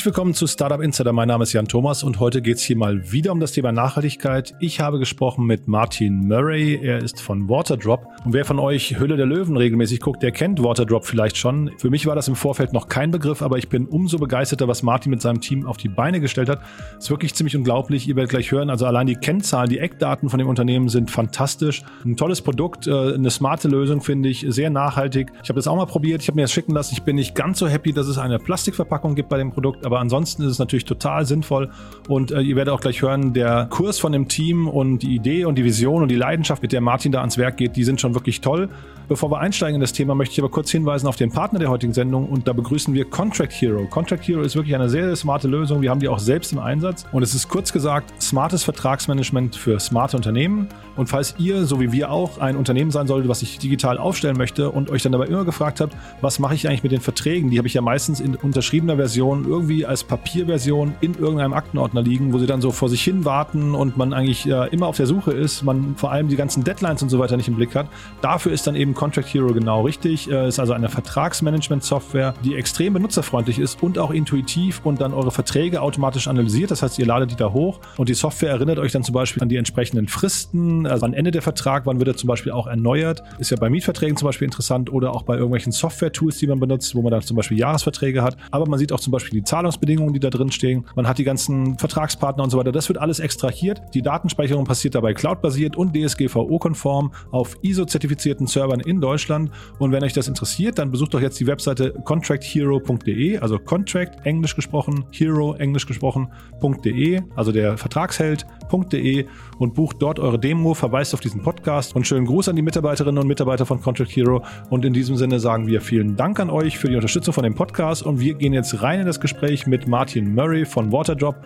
Herzlich willkommen zu Startup Insider. Mein Name ist Jan Thomas und heute geht es hier mal wieder um das Thema Nachhaltigkeit. Ich habe gesprochen mit Martin Murray. Er ist von Waterdrop. Und wer von euch Hülle der Löwen regelmäßig guckt, der kennt Waterdrop vielleicht schon. Für mich war das im Vorfeld noch kein Begriff, aber ich bin umso begeisterter, was Martin mit seinem Team auf die Beine gestellt hat. Ist wirklich ziemlich unglaublich. Ihr werdet gleich hören. Also allein die Kennzahlen, die Eckdaten von dem Unternehmen sind fantastisch. Ein tolles Produkt, äh, eine smarte Lösung, finde ich, sehr nachhaltig. Ich habe das auch mal probiert. Ich habe mir das schicken lassen. Ich bin nicht ganz so happy, dass es eine Plastikverpackung gibt bei dem Produkt. Aber ansonsten ist es natürlich total sinnvoll und äh, ihr werdet auch gleich hören, der Kurs von dem Team und die Idee und die Vision und die Leidenschaft, mit der Martin da ans Werk geht, die sind schon wirklich toll. Bevor wir einsteigen in das Thema, möchte ich aber kurz hinweisen auf den Partner der heutigen Sendung und da begrüßen wir Contract Hero. Contract Hero ist wirklich eine sehr, sehr smarte Lösung. Wir haben die auch selbst im Einsatz und es ist kurz gesagt smartes Vertragsmanagement für smarte Unternehmen. Und falls ihr, so wie wir auch, ein Unternehmen sein solltet, was sich digital aufstellen möchte und euch dann dabei immer gefragt habt, was mache ich eigentlich mit den Verträgen? Die habe ich ja meistens in unterschriebener Version irgendwie als Papierversion in irgendeinem Aktenordner liegen, wo sie dann so vor sich hin warten und man eigentlich äh, immer auf der Suche ist, man vor allem die ganzen Deadlines und so weiter nicht im Blick hat. Dafür ist dann eben Contract Hero genau richtig. Äh, ist also eine Vertragsmanagement-Software, die extrem benutzerfreundlich ist und auch intuitiv und dann eure Verträge automatisch analysiert. Das heißt, ihr ladet die da hoch und die Software erinnert euch dann zum Beispiel an die entsprechenden Fristen, also wann endet der Vertrag, wann wird er zum Beispiel auch erneuert. Ist ja bei Mietverträgen zum Beispiel interessant oder auch bei irgendwelchen Software-Tools, die man benutzt, wo man dann zum Beispiel Jahresverträge hat. Aber man sieht auch zum Beispiel die Zahlungsbedingungen, die da drin stehen. Man hat die ganzen Vertragspartner und so weiter. Das wird alles extrahiert. Die Datenspeicherung passiert dabei cloudbasiert und DSGVO-konform auf ISO-zertifizierten Servern in Deutschland. Und wenn euch das interessiert, dann besucht doch jetzt die Webseite contracthero.de, also Contract englisch gesprochen, Hero englisch gesprochen.de, also der Vertragsheld.de und bucht dort eure Demo, verweist auf diesen Podcast und schönen Gruß an die Mitarbeiterinnen und Mitarbeiter von Contract Hero. Und in diesem Sinne sagen wir vielen Dank an euch für die Unterstützung von dem Podcast und wir gehen jetzt rein in das Gespräch mit Martin Murray von Waterdrop.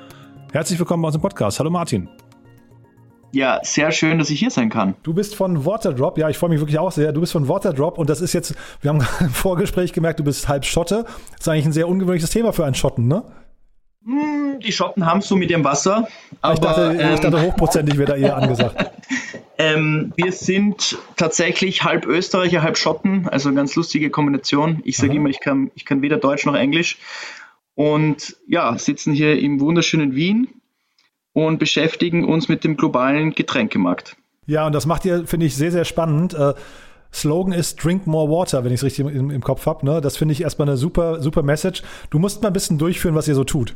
Herzlich willkommen bei unserem Podcast. Hallo Martin. Ja, sehr schön, dass ich hier sein kann. Du bist von Waterdrop, ja, ich freue mich wirklich auch sehr. Du bist von Waterdrop und das ist jetzt, wir haben im Vorgespräch gemerkt, du bist halb Schotte. Das ist eigentlich ein sehr ungewöhnliches Thema für einen Schotten, ne? Hm, die Schotten haben es so mit ihrem Wasser. Aber, ich, dachte, ähm, ich dachte, hochprozentig wäre da eher angesagt. ähm, wir sind tatsächlich halb Österreicher, halb Schotten, also eine ganz lustige Kombination. Ich sage immer, ich kann, ich kann weder Deutsch noch Englisch. Und ja, sitzen hier im wunderschönen Wien und beschäftigen uns mit dem globalen Getränkemarkt. Ja, und das macht ihr, finde ich, sehr, sehr spannend. Äh, Slogan ist Drink More Water, wenn ich es richtig im, im Kopf habe. Ne? Das finde ich erstmal eine super, super Message. Du musst mal ein bisschen durchführen, was ihr so tut.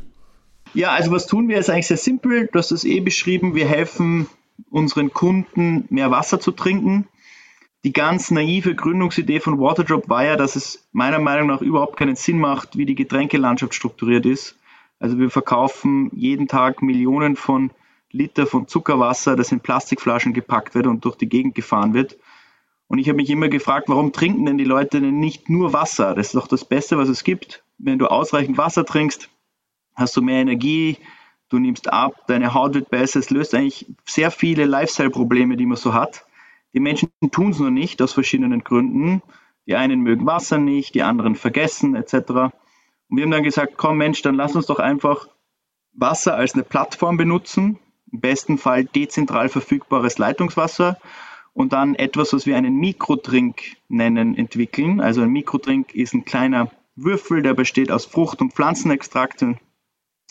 Ja, also was tun wir ist eigentlich sehr simpel. Du hast es eh beschrieben. Wir helfen unseren Kunden, mehr Wasser zu trinken. Die ganz naive Gründungsidee von Waterdrop war ja, dass es meiner Meinung nach überhaupt keinen Sinn macht, wie die Getränkelandschaft strukturiert ist. Also wir verkaufen jeden Tag Millionen von Liter von Zuckerwasser, das in Plastikflaschen gepackt wird und durch die Gegend gefahren wird. Und ich habe mich immer gefragt, warum trinken denn die Leute denn nicht nur Wasser? Das ist doch das Beste, was es gibt. Wenn du ausreichend Wasser trinkst, hast du mehr Energie, du nimmst ab, deine Haut wird besser. Es löst eigentlich sehr viele Lifestyle-Probleme, die man so hat. Die Menschen tun es nur nicht aus verschiedenen Gründen. Die einen mögen Wasser nicht, die anderen vergessen etc. Und wir haben dann gesagt, komm Mensch, dann lass uns doch einfach Wasser als eine Plattform benutzen, im besten Fall dezentral verfügbares Leitungswasser und dann etwas, was wir einen Mikrotrink nennen, entwickeln. Also ein Mikrotrink ist ein kleiner Würfel, der besteht aus Frucht- und Pflanzenextrakten,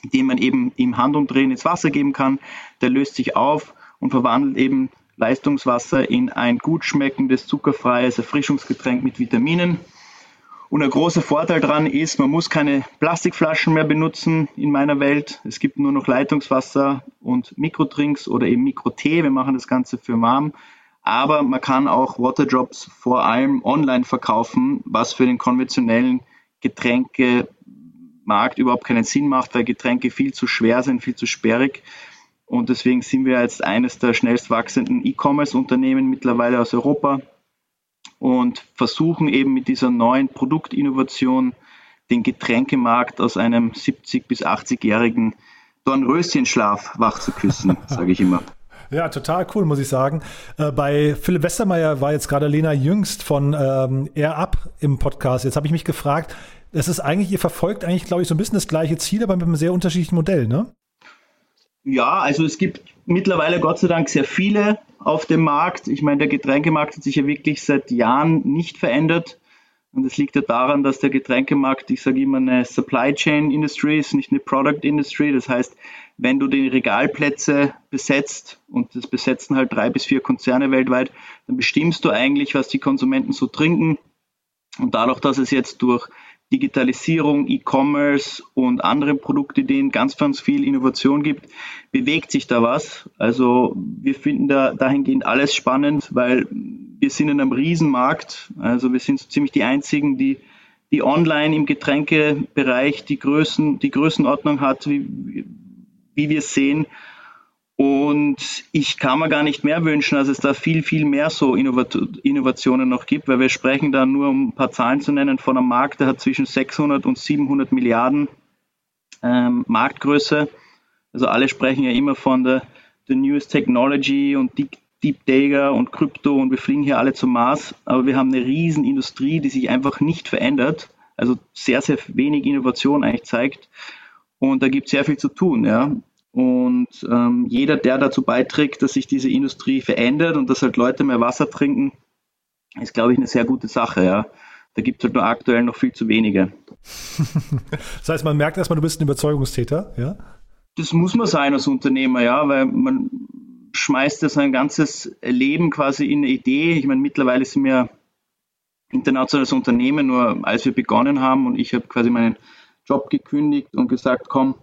den man eben im Handumdrehen ins Wasser geben kann. Der löst sich auf und verwandelt eben Leistungswasser in ein gut schmeckendes, zuckerfreies Erfrischungsgetränk mit Vitaminen. Und ein großer Vorteil daran ist, man muss keine Plastikflaschen mehr benutzen in meiner Welt. Es gibt nur noch Leitungswasser und Mikrotrinks oder eben Mikrotee. Wir machen das Ganze für warm. Aber man kann auch Waterdrops vor allem online verkaufen, was für den konventionellen Getränkemarkt überhaupt keinen Sinn macht, weil Getränke viel zu schwer sind, viel zu sperrig. Und deswegen sind wir jetzt eines der schnellst wachsenden E-Commerce-Unternehmen mittlerweile aus Europa und versuchen eben mit dieser neuen Produktinnovation den Getränkemarkt aus einem 70- bis 80-jährigen Dornröschenschlaf wach zu küssen, sage ich immer. Ja, total cool, muss ich sagen. Äh, bei Philipp Westermeier war jetzt gerade Lena Jüngst von ähm, Air Up im Podcast. Jetzt habe ich mich gefragt, es ist eigentlich, ihr verfolgt eigentlich, glaube ich, so ein bisschen das gleiche Ziel, aber mit einem sehr unterschiedlichen Modell, ne? Ja, also es gibt mittlerweile Gott sei Dank sehr viele auf dem Markt. Ich meine, der Getränkemarkt hat sich ja wirklich seit Jahren nicht verändert. Und es liegt ja daran, dass der Getränkemarkt, ich sage immer, eine Supply Chain Industry ist, nicht eine Product Industry. Das heißt, wenn du die Regalplätze besetzt, und das besetzen halt drei bis vier Konzerne weltweit, dann bestimmst du eigentlich, was die Konsumenten so trinken. Und dadurch, dass es jetzt durch Digitalisierung, E-Commerce und andere Produktideen ganz, ganz viel Innovation gibt, bewegt sich da was. Also wir finden da dahingehend alles spannend, weil wir sind in einem Riesenmarkt. Also wir sind so ziemlich die einzigen, die, die online im Getränkebereich die Größen, die Größenordnung hat, wie, wie wir sehen. Und ich kann mir gar nicht mehr wünschen, dass es da viel, viel mehr so Innovationen noch gibt, weil wir sprechen da nur, um ein paar Zahlen zu nennen, von einem Markt, der hat zwischen 600 und 700 Milliarden ähm, Marktgröße. Also alle sprechen ja immer von der the newest technology und Deep, Deep Data und Krypto und wir fliegen hier alle zum Mars, aber wir haben eine riesen Industrie, die sich einfach nicht verändert, also sehr, sehr wenig Innovation eigentlich zeigt. Und da gibt es sehr viel zu tun. Ja. Und ähm, jeder, der dazu beiträgt, dass sich diese Industrie verändert und dass halt Leute mehr Wasser trinken, ist, glaube ich, eine sehr gute Sache. Ja. Da gibt es halt nur aktuell noch viel zu wenige. das heißt, man merkt erstmal, du bist ein Überzeugungstäter, ja? Das muss man sein als Unternehmer, ja, weil man schmeißt ja sein ganzes Leben quasi in eine Idee. Ich meine, mittlerweile sind wir internationales Unternehmen, nur als wir begonnen haben und ich habe quasi meinen Job gekündigt und gesagt, komm,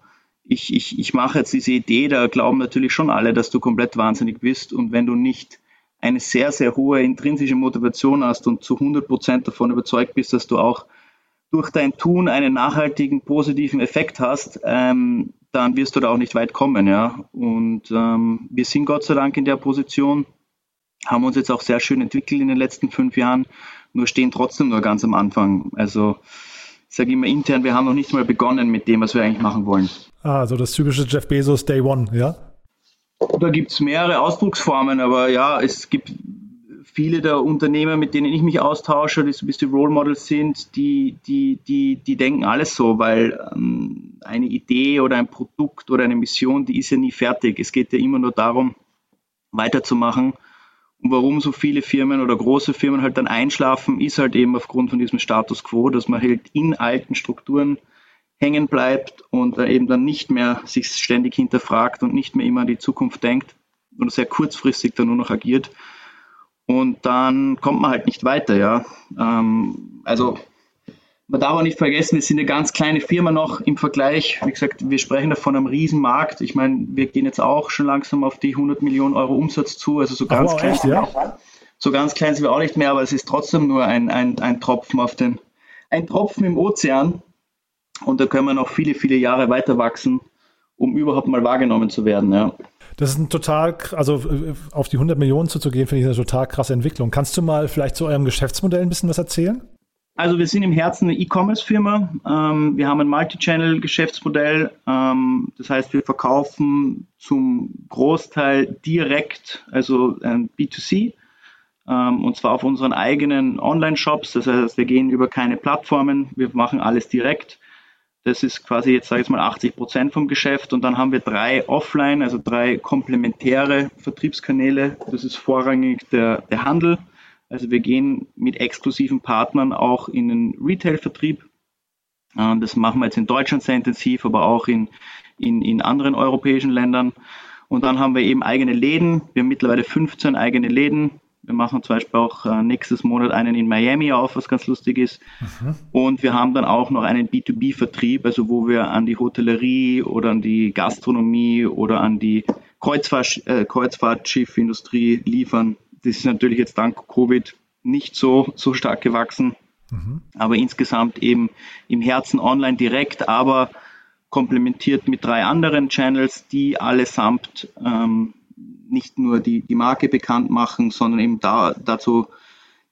ich, ich, ich mache jetzt diese Idee, da glauben natürlich schon alle, dass du komplett wahnsinnig bist und wenn du nicht eine sehr, sehr hohe intrinsische Motivation hast und zu 100 Prozent davon überzeugt bist, dass du auch durch dein Tun einen nachhaltigen, positiven Effekt hast, ähm, dann wirst du da auch nicht weit kommen. Ja? Und ähm, wir sind Gott sei Dank in der Position, haben uns jetzt auch sehr schön entwickelt in den letzten fünf Jahren, nur stehen trotzdem nur ganz am Anfang. Also ich sage immer intern, wir haben noch nicht mal begonnen mit dem, was wir eigentlich machen wollen. Ah, so das typische Jeff Bezos Day One, ja? Da gibt es mehrere Ausdrucksformen, aber ja, es gibt viele der Unternehmer, mit denen ich mich austausche, die so ein bisschen Role Models sind, die, die, die, die denken alles so, weil ähm, eine Idee oder ein Produkt oder eine Mission, die ist ja nie fertig. Es geht ja immer nur darum, weiterzumachen. Und warum so viele Firmen oder große Firmen halt dann einschlafen, ist halt eben aufgrund von diesem Status quo, dass man halt in alten Strukturen hängen bleibt und eben dann nicht mehr sich ständig hinterfragt und nicht mehr immer an die Zukunft denkt oder sehr kurzfristig dann nur noch agiert. Und dann kommt man halt nicht weiter, ja. Ähm, also man darf auch nicht vergessen, wir sind eine ganz kleine Firma noch im Vergleich. Wie gesagt, wir sprechen da von einem Riesenmarkt. Ich meine, wir gehen jetzt auch schon langsam auf die 100 Millionen Euro Umsatz zu. Also so ganz, oh, klein, echt, ja? so ganz klein sind wir auch nicht mehr, aber es ist trotzdem nur ein, ein, ein Tropfen auf den, ein Tropfen im Ozean. Und da können wir noch viele, viele Jahre weiter wachsen, um überhaupt mal wahrgenommen zu werden. Ja. Das ist ein total, also äh, auf die 100 Millionen zuzugehen, finde ich eine total krasse Entwicklung. Kannst du mal vielleicht zu eurem Geschäftsmodell ein bisschen was erzählen? Also wir sind im Herzen eine E-Commerce-Firma. Ähm, wir haben ein Multi-Channel-Geschäftsmodell. Ähm, das heißt, wir verkaufen zum Großteil direkt, also ähm, B2C, ähm, und zwar auf unseren eigenen Online-Shops. Das heißt, wir gehen über keine Plattformen, wir machen alles direkt. Das ist quasi jetzt, sage ich mal, 80 Prozent vom Geschäft. Und dann haben wir drei Offline, also drei komplementäre Vertriebskanäle. Das ist vorrangig der, der Handel. Also wir gehen mit exklusiven Partnern auch in den Retail-Vertrieb. Äh, das machen wir jetzt in Deutschland sehr intensiv, aber auch in, in, in anderen europäischen Ländern. Und dann haben wir eben eigene Läden. Wir haben mittlerweile 15 eigene Läden wir machen zum Beispiel auch äh, nächstes Monat einen in Miami auf, was ganz lustig ist. Mhm. Und wir haben dann auch noch einen B2B-Vertrieb, also wo wir an die Hotellerie oder an die Gastronomie oder an die Kreuzfahrt, äh, Kreuzfahrtschiffindustrie liefern. Das ist natürlich jetzt dank Covid nicht so, so stark gewachsen, mhm. aber insgesamt eben im Herzen online direkt, aber komplementiert mit drei anderen Channels, die allesamt ähm, nicht nur die, die Marke bekannt machen, sondern eben da, dazu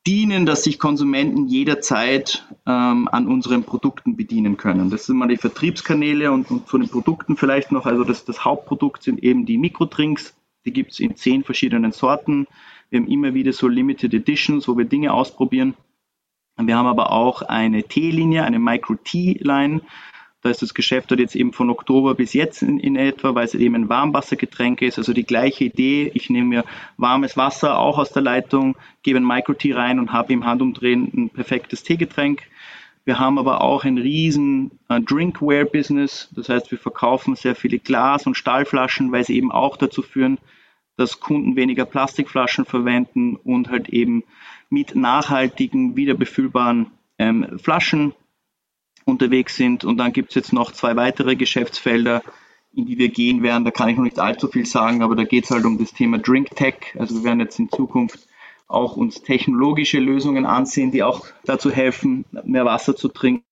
dienen, dass sich Konsumenten jederzeit ähm, an unseren Produkten bedienen können. Das sind mal die Vertriebskanäle und, und zu den Produkten vielleicht noch. Also das, das Hauptprodukt sind eben die Mikrodrinks. Die gibt es in zehn verschiedenen Sorten. Wir haben immer wieder so Limited Editions, wo wir Dinge ausprobieren. Wir haben aber auch eine Teelinie, eine Micro-Tea-Line. Da ist das Geschäft dort jetzt eben von Oktober bis jetzt in, in etwa, weil es eben ein Warmwassergetränk ist. Also die gleiche Idee. Ich nehme mir warmes Wasser auch aus der Leitung, gebe ein Micro-Tee rein und habe im Handumdrehen ein perfektes Teegetränk. Wir haben aber auch ein riesen äh, Drinkware-Business. Das heißt, wir verkaufen sehr viele Glas- und Stahlflaschen, weil sie eben auch dazu führen, dass Kunden weniger Plastikflaschen verwenden und halt eben mit nachhaltigen, wiederbefüllbaren ähm, Flaschen unterwegs sind. Und dann gibt es jetzt noch zwei weitere Geschäftsfelder, in die wir gehen werden. Da kann ich noch nicht allzu viel sagen, aber da geht es halt um das Thema Drink Tech. Also wir werden jetzt in Zukunft auch uns technologische Lösungen ansehen, die auch dazu helfen, mehr Wasser zu trinken.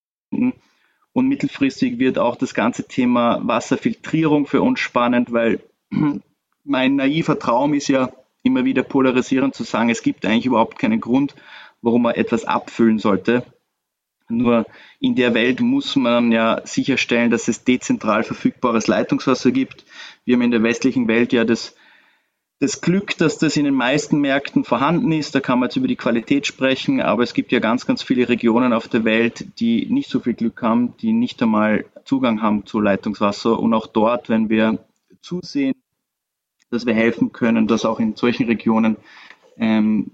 Und mittelfristig wird auch das ganze Thema Wasserfiltrierung für uns spannend, weil mein naiver Traum ist ja immer wieder polarisierend zu sagen, es gibt eigentlich überhaupt keinen Grund, warum man etwas abfüllen sollte. Nur in der Welt muss man ja sicherstellen, dass es dezentral verfügbares Leitungswasser gibt. Wir haben in der westlichen Welt ja das, das Glück, dass das in den meisten Märkten vorhanden ist. Da kann man jetzt über die Qualität sprechen, aber es gibt ja ganz, ganz viele Regionen auf der Welt, die nicht so viel Glück haben, die nicht einmal Zugang haben zu Leitungswasser. Und auch dort, wenn wir zusehen, dass wir helfen können, dass auch in solchen Regionen ähm,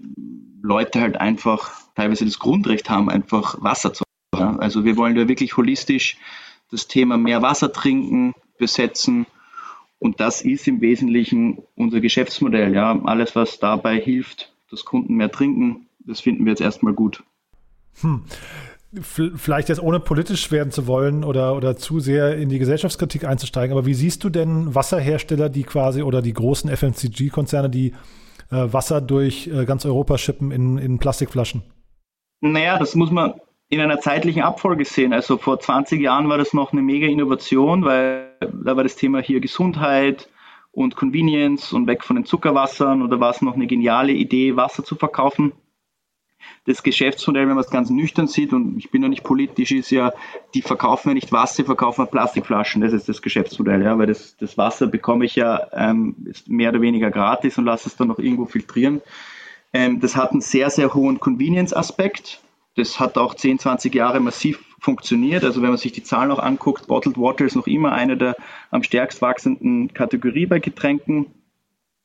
Leute halt einfach teilweise das Grundrecht haben, einfach Wasser zu haben. Also wir wollen da wirklich holistisch das Thema mehr Wasser trinken besetzen. Und das ist im Wesentlichen unser Geschäftsmodell. Ja, alles, was dabei hilft, dass Kunden mehr trinken, das finden wir jetzt erstmal gut. Hm vielleicht jetzt ohne politisch werden zu wollen oder, oder zu sehr in die Gesellschaftskritik einzusteigen, aber wie siehst du denn Wasserhersteller, die quasi oder die großen FMCG-Konzerne, die äh, Wasser durch äh, ganz Europa schippen in, in Plastikflaschen? Naja, das muss man in einer zeitlichen Abfolge sehen. Also vor 20 Jahren war das noch eine mega Innovation, weil da war das Thema hier Gesundheit und Convenience und weg von den Zuckerwassern oder war es noch eine geniale Idee, Wasser zu verkaufen das Geschäftsmodell, wenn man es ganz nüchtern sieht, und ich bin ja nicht politisch, ist ja, die verkaufen ja nicht Wasser, die verkaufen Plastikflaschen. Das ist das Geschäftsmodell, ja, weil das, das Wasser bekomme ich ja ähm, mehr oder weniger gratis und lasse es dann noch irgendwo filtrieren. Ähm, das hat einen sehr, sehr hohen Convenience-Aspekt. Das hat auch 10, 20 Jahre massiv funktioniert. Also wenn man sich die Zahlen auch anguckt, Bottled Water ist noch immer eine der am stärkst wachsenden Kategorie bei Getränken.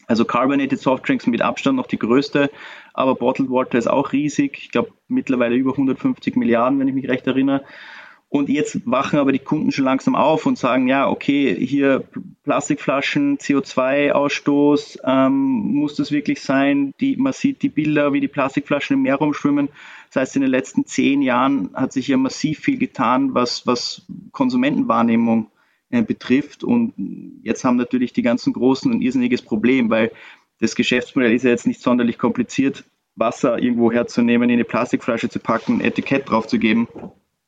Also Carbonated Softdrinks mit Abstand noch die größte, aber Bottled Water ist auch riesig. Ich glaube mittlerweile über 150 Milliarden, wenn ich mich recht erinnere. Und jetzt wachen aber die Kunden schon langsam auf und sagen, ja, okay, hier Plastikflaschen, CO2-Ausstoß, ähm, muss das wirklich sein? Die, man sieht die Bilder, wie die Plastikflaschen im Meer rumschwimmen. Das heißt, in den letzten zehn Jahren hat sich ja massiv viel getan, was, was Konsumentenwahrnehmung betrifft. Und jetzt haben natürlich die ganzen Großen ein irrsinniges Problem, weil das Geschäftsmodell ist ja jetzt nicht sonderlich kompliziert, Wasser irgendwo herzunehmen, in eine Plastikflasche zu packen, ein Etikett draufzugeben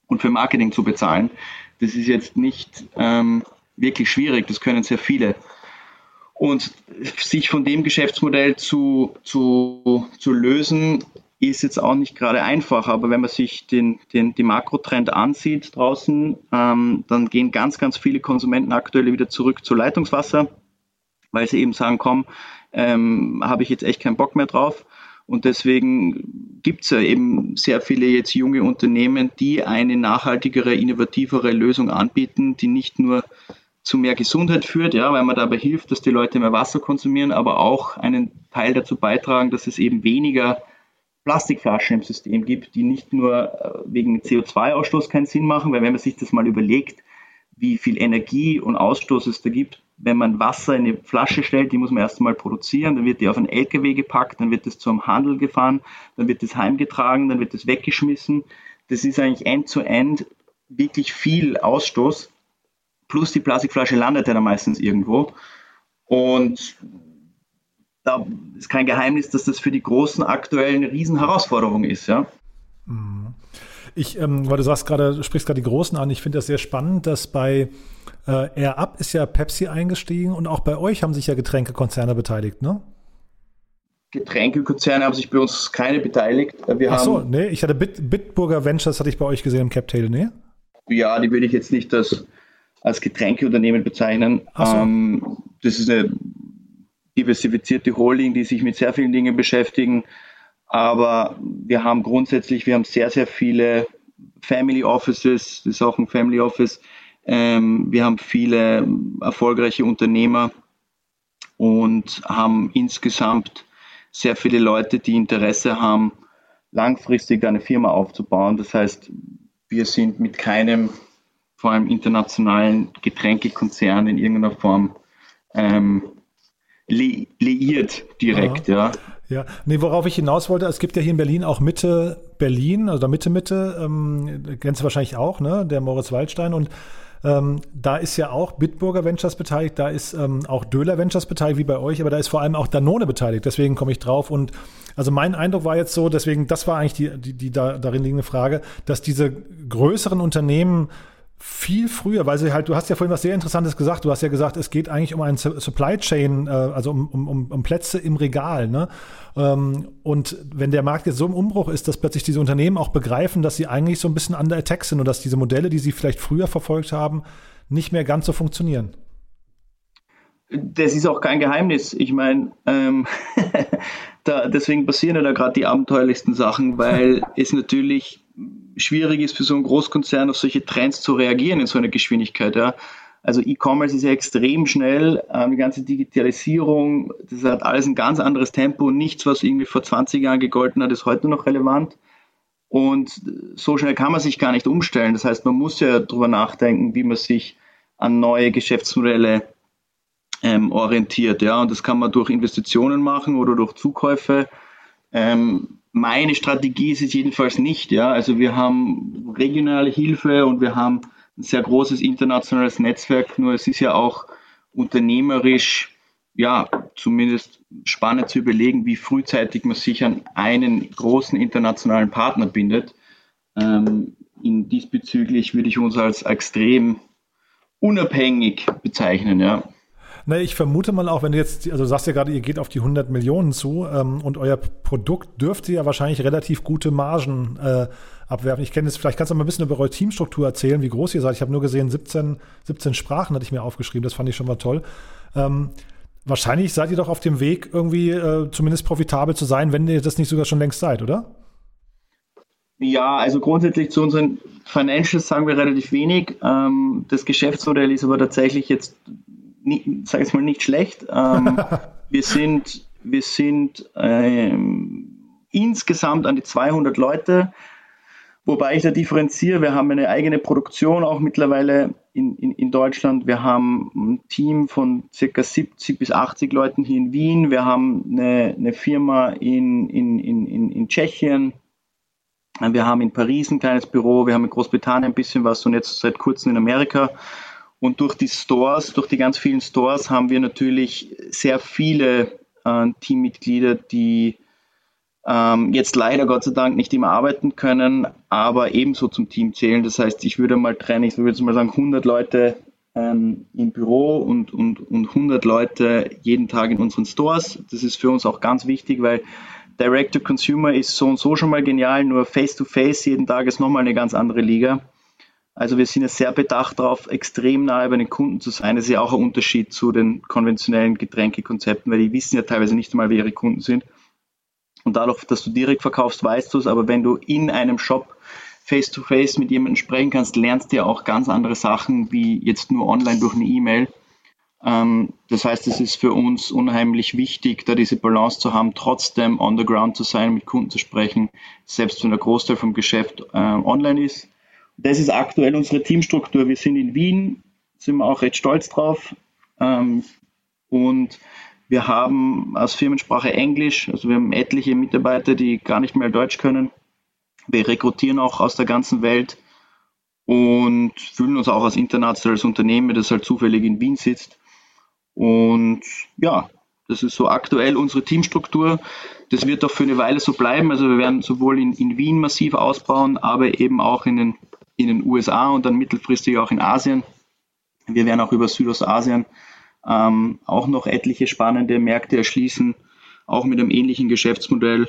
und für Marketing zu bezahlen. Das ist jetzt nicht ähm, wirklich schwierig, das können sehr viele. Und sich von dem Geschäftsmodell zu, zu, zu lösen, ist jetzt auch nicht gerade einfach, aber wenn man sich den, den, die Makrotrend ansieht draußen, ähm, dann gehen ganz, ganz viele Konsumenten aktuell wieder zurück zu Leitungswasser, weil sie eben sagen, komm, ähm, habe ich jetzt echt keinen Bock mehr drauf. Und deswegen gibt es ja eben sehr viele jetzt junge Unternehmen, die eine nachhaltigere, innovativere Lösung anbieten, die nicht nur zu mehr Gesundheit führt, ja, weil man dabei hilft, dass die Leute mehr Wasser konsumieren, aber auch einen Teil dazu beitragen, dass es eben weniger Plastikflaschen im System gibt, die nicht nur äh, wegen CO2-Ausstoß keinen Sinn machen, weil wenn man sich das mal überlegt, wie viel Energie und Ausstoß es da gibt, wenn man Wasser in eine Flasche stellt, die muss man erst einmal produzieren, dann wird die auf einen LKW gepackt, dann wird das zum Handel gefahren, dann wird das heimgetragen, dann wird das weggeschmissen. Das ist eigentlich end-to-end -end wirklich viel Ausstoß. Plus die Plastikflasche landet ja dann meistens irgendwo. Und da ist kein Geheimnis, dass das für die Großen aktuell eine Riesenherausforderung ist, ja. Mhm. Ich, ähm, weil du sagst gerade, sprichst gerade die Großen an, ich finde das sehr spannend, dass bei äh, Air Up ist ja Pepsi eingestiegen und auch bei euch haben sich ja Getränkekonzerne beteiligt, ne? Getränkekonzerne haben sich bei uns keine beteiligt. Wir Ach so, nee, ich hatte Bit Bitburger Ventures, hatte ich bei euch gesehen im Captail, ne? Ja, die würde ich jetzt nicht als, als Getränkeunternehmen bezeichnen. So. Ähm, das ist eine diversifizierte Holding, die sich mit sehr vielen Dingen beschäftigen. Aber wir haben grundsätzlich, wir haben sehr, sehr viele Family Offices, das ist auch ein Family Office, Ähm, wir haben viele erfolgreiche Unternehmer und haben insgesamt sehr viele Leute, die Interesse haben, langfristig eine Firma aufzubauen. Das heißt, wir sind mit keinem, vor allem internationalen Getränkekonzern in irgendeiner Form ähm, liiert direkt, ja. Ja, nee, worauf ich hinaus wollte, es gibt ja hier in Berlin auch Mitte Berlin, also Mitte Mitte, ähm, kennst du wahrscheinlich auch, ne, der Moritz Waldstein. Und ähm, da ist ja auch Bitburger Ventures beteiligt, da ist ähm, auch Döler Ventures beteiligt, wie bei euch, aber da ist vor allem auch Danone beteiligt, deswegen komme ich drauf. Und also mein Eindruck war jetzt so, deswegen, das war eigentlich die, die, die da, darin liegende Frage, dass diese größeren Unternehmen viel früher, weil sie halt, du hast ja vorhin was sehr Interessantes gesagt, du hast ja gesagt, es geht eigentlich um ein Supply Chain, äh, also um, um, um Plätze im Regal. Ne? Ähm, und wenn der Markt jetzt so im Umbruch ist, dass plötzlich diese Unternehmen auch begreifen, dass sie eigentlich so ein bisschen under attack sind und dass diese Modelle, die sie vielleicht früher verfolgt haben, nicht mehr ganz so funktionieren. Das ist auch kein Geheimnis. Ich meine, ähm, da, deswegen passieren ja da gerade die abenteuerlichsten Sachen, weil es natürlich schwierig ist für so einen Großkonzern auf solche Trends zu reagieren in so einer Geschwindigkeit. Ja. Also E-Commerce ist ja extrem schnell, ähm, die ganze Digitalisierung, das hat alles ein ganz anderes Tempo. Nichts, was irgendwie vor 20 Jahren gegolten hat, ist heute noch relevant. Und so schnell kann man sich gar nicht umstellen. Das heißt, man muss ja darüber nachdenken, wie man sich an neue Geschäftsmodelle ähm, orientiert. Ja, und das kann man durch Investitionen machen oder durch Zukäufe. Ähm, meine Strategie ist es jedenfalls nicht. Ja, also wir haben regionale Hilfe und wir haben ein sehr großes internationales Netzwerk. Nur es ist ja auch unternehmerisch ja, zumindest spannend zu überlegen, wie frühzeitig man sich an einen großen internationalen Partner bindet. Ähm, in diesbezüglich würde ich uns als extrem unabhängig bezeichnen, ja. Na, ich vermute mal auch, wenn du jetzt, also du sagst ja gerade, ihr geht auf die 100 Millionen zu ähm, und euer Produkt dürfte ja wahrscheinlich relativ gute Margen äh, abwerfen. Ich kenne es, vielleicht kannst du mal ein bisschen über eure Teamstruktur erzählen, wie groß ihr seid. Ich habe nur gesehen, 17, 17 Sprachen hatte ich mir aufgeschrieben, das fand ich schon mal toll. Ähm, wahrscheinlich seid ihr doch auf dem Weg, irgendwie äh, zumindest profitabel zu sein, wenn ihr das nicht sogar schon längst seid, oder? Ja, also grundsätzlich zu unseren Financials sagen wir relativ wenig. Ähm, das Geschäftsmodell ist aber tatsächlich jetzt sage ich mal, nicht schlecht. Ähm, wir sind, wir sind ähm, insgesamt an die 200 Leute, wobei ich da differenziere. Wir haben eine eigene Produktion auch mittlerweile in, in, in Deutschland. Wir haben ein Team von circa 70 bis 80 Leuten hier in Wien. Wir haben eine, eine Firma in, in, in, in Tschechien. Wir haben in Paris ein kleines Büro, wir haben in Großbritannien ein bisschen was und jetzt seit kurzem in Amerika. Und durch die Stores, durch die ganz vielen Stores haben wir natürlich sehr viele äh, Teammitglieder, die ähm, jetzt leider Gott sei Dank nicht immer arbeiten können, aber ebenso zum Team zählen. Das heißt, ich würde mal trennen, ich würde mal sagen 100 Leute ähm, im Büro und, und, und 100 Leute jeden Tag in unseren Stores. Das ist für uns auch ganz wichtig, weil Direct-to-Consumer ist so und so schon mal genial, nur Face-to-Face -face jeden Tag ist nochmal eine ganz andere Liga. Also wir sind ja sehr bedacht darauf, extrem nahe bei den Kunden zu sein. Das ist ja auch ein Unterschied zu den konventionellen Getränkekonzepten, weil die wissen ja teilweise nicht einmal, wer ihre Kunden sind. Und dadurch, dass du direkt verkaufst, weißt du es, aber wenn du in einem Shop face-to-face -face mit jemandem sprechen kannst, lernst du ja auch ganz andere Sachen, wie jetzt nur online durch eine E-Mail. Ähm, das heißt, es ist für uns unheimlich wichtig, da diese Balance zu haben, trotzdem on the ground zu sein, mit Kunden zu sprechen, selbst wenn der Großteil vom Geschäft äh, online ist das ist aktuell unsere Teamstruktur. Wir sind in Wien, sind wir auch recht stolz drauf. Ähm, und wir haben als Firmensprache Englisch, also wir haben etliche Mitarbeiter, die gar nicht mehr Deutsch können. Wir rekrutieren auch aus der ganzen Welt und fühlen uns auch als internationales Unternehmen, das halt zufällig in Wien sitzt. Und ja, das ist so aktuell unsere Teamstruktur. Das wird auch für eine Weile so bleiben. Also wir werden sowohl in, in Wien massiv ausbauen, aber eben auch in den in den USA und dann mittelfristig auch in Asien. Wir werden auch über Südostasien ähm, auch noch etliche spannende Märkte erschließen, auch mit einem ähnlichen Geschäftsmodell.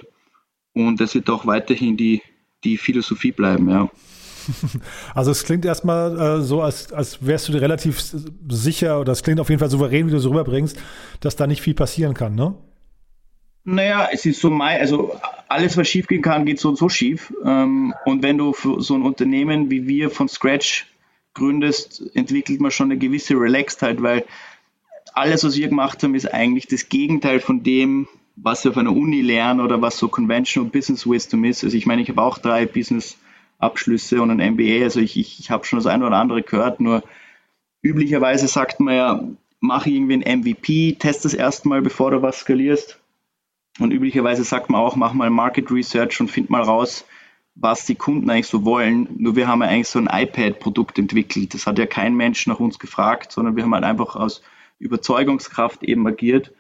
Und das wird auch weiterhin die, die Philosophie bleiben, ja. Also es klingt erstmal äh, so, als, als wärst du dir relativ sicher, oder es klingt auf jeden Fall souverän, wie du es rüberbringst, dass da nicht viel passieren kann, ne? Naja, es ist so mein, also alles, was schief gehen kann, geht so und so schief. Ähm, und wenn du für so ein Unternehmen wie wir von Scratch gründest, entwickelt man schon eine gewisse Relaxedheit, weil alles, was wir gemacht haben, ist eigentlich das Gegenteil von dem, was wir auf einer Uni lernen oder was so Conventional Business Wisdom ist. Also ich meine, ich habe auch drei Business-Abschlüsse und ein MBA, also ich, ich, ich habe schon das eine oder andere gehört, nur üblicherweise sagt man ja, mach irgendwie ein MVP, test das erstmal, bevor du was skalierst. Und üblicherweise sagt man auch, mach mal Market Research und find mal raus, was die Kunden eigentlich so wollen. Nur wir haben ja eigentlich so ein iPad-Produkt entwickelt. Das hat ja kein Mensch nach uns gefragt, sondern wir haben halt einfach aus Überzeugungskraft eben agiert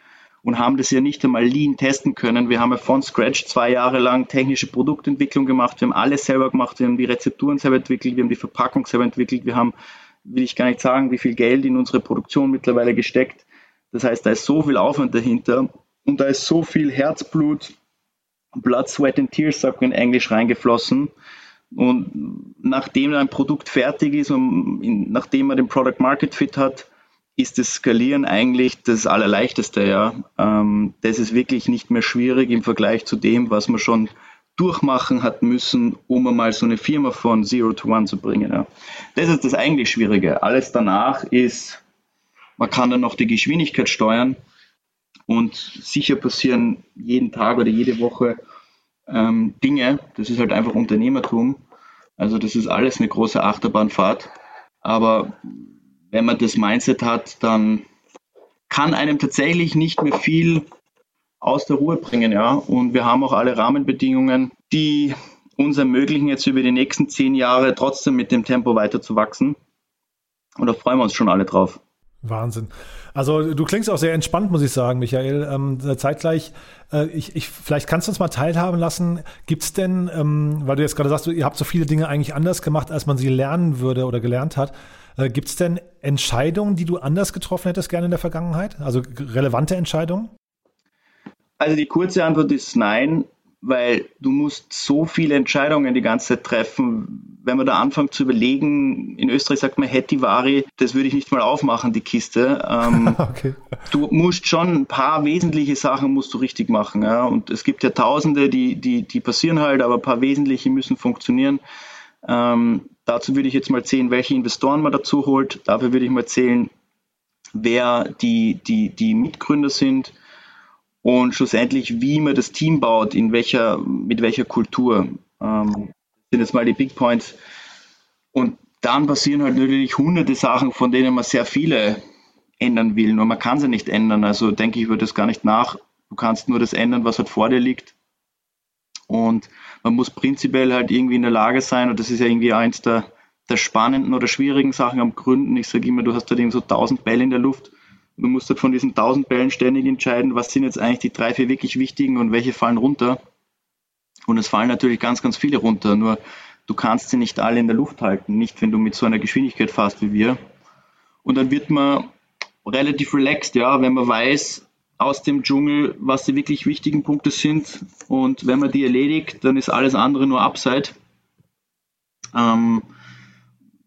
und haben das ja nicht einmal lean testen können. Wir haben ja von Scratch zwei Jahre lang technische Produktentwicklung gemacht. Wir haben alles selber gemacht. Wir haben die Rezepturen selber entwickelt. Wir haben die Verpackung selber entwickelt. Wir haben, will ich gar nicht sagen, wie viel Geld in unsere Produktion mittlerweile gesteckt. Das heißt, da ist so viel Aufwand dahinter und da ist so viel Herzblut, Blood, Sweat and Tears, sagt man in Englisch, reingeflossen. Und nachdem ein Produkt fertig ist und nachdem man den Product Market Fit hat, ist das Skalieren eigentlich das Allerleichteste. Ja. Ähm, das ist wirklich nicht mehr schwierig im Vergleich zu dem, was man schon durchmachen hat müssen, um einmal so eine Firma von Zero to One zu bringen. Ja. Das ist das eigentlich Schwierige. Alles danach ist, man kann dann noch die Geschwindigkeit steuern und sicher passieren jeden Tag oder jede Woche ähm, Dinge. Das ist halt einfach Unternehmertum. Also das ist alles eine große Achterbahnfahrt. Aber wenn man das Mindset hat, dann kann einem tatsächlich nicht mehr viel aus der Ruhe bringen. Ja? Und wir haben auch alle Rahmenbedingungen, die uns ermöglichen, jetzt über die nächsten zehn Jahre trotzdem mit dem Tempo weiter zu wachsen. Und da freuen wir uns schon alle drauf. Wahnsinn. Also du klingst auch sehr entspannt, muss ich sagen, Michael. Ähm, zeitgleich, äh, ich, ich, vielleicht kannst du uns mal teilhaben lassen. Gibt es denn, ähm, weil du jetzt gerade sagst, ihr habt so viele Dinge eigentlich anders gemacht, als man sie lernen würde oder gelernt hat. Äh, Gibt es denn Entscheidungen, die du anders getroffen hättest gerne in der Vergangenheit? Also relevante Entscheidungen? Also die kurze Antwort ist nein weil du musst so viele Entscheidungen die ganze Zeit treffen. Wenn man da anfängt zu überlegen, in Österreich sagt man Hettivari, das würde ich nicht mal aufmachen, die Kiste. Ähm, okay. Du musst schon ein paar wesentliche Sachen musst du richtig machen. Ja? Und es gibt ja Tausende, die, die, die passieren halt, aber ein paar wesentliche müssen funktionieren. Ähm, dazu würde ich jetzt mal zählen, welche Investoren man dazu holt. Dafür würde ich mal zählen, wer die, die, die Mitgründer sind und schlussendlich, wie man das Team baut, in welcher, mit welcher Kultur. Ähm, sind jetzt mal die Big Points. Und dann passieren halt natürlich hunderte Sachen, von denen man sehr viele ändern will. Nur man kann sie nicht ändern. Also denke ich über das gar nicht nach. Du kannst nur das ändern, was halt vor dir liegt. Und man muss prinzipiell halt irgendwie in der Lage sein, und das ist ja irgendwie eins der, der spannenden oder schwierigen Sachen am Gründen. Ich sage immer, du hast halt irgendwie so tausend Bälle in der Luft Du musst halt von diesen tausend Bällen ständig entscheiden, was sind jetzt eigentlich die drei, vier wirklich wichtigen und welche fallen runter. Und es fallen natürlich ganz, ganz viele runter, nur du kannst sie nicht alle in der Luft halten, nicht wenn du mit so einer Geschwindigkeit fährst wie wir. Und dann wird man relativ relaxed, ja, wenn man weiß aus dem Dschungel, was die wirklich wichtigen Punkte sind. Und wenn man die erledigt, dann ist alles andere nur Upside. Ähm,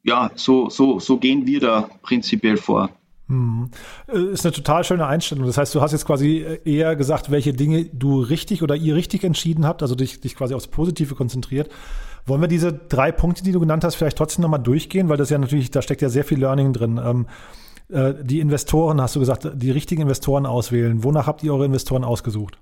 ja, so, so, so gehen wir da prinzipiell vor. Hm. Äh, ist eine total schöne Einstellung. Das heißt, du hast jetzt quasi äh, eher gesagt, welche Dinge du richtig oder ihr richtig entschieden habt, also dich, dich quasi aufs Positive konzentriert. Wollen wir diese drei Punkte, die du genannt hast, vielleicht trotzdem nochmal durchgehen? Weil das ja natürlich, da steckt ja sehr viel Learning drin. Ähm, äh, die Investoren, hast du gesagt, die richtigen Investoren auswählen. Wonach habt ihr eure Investoren ausgesucht?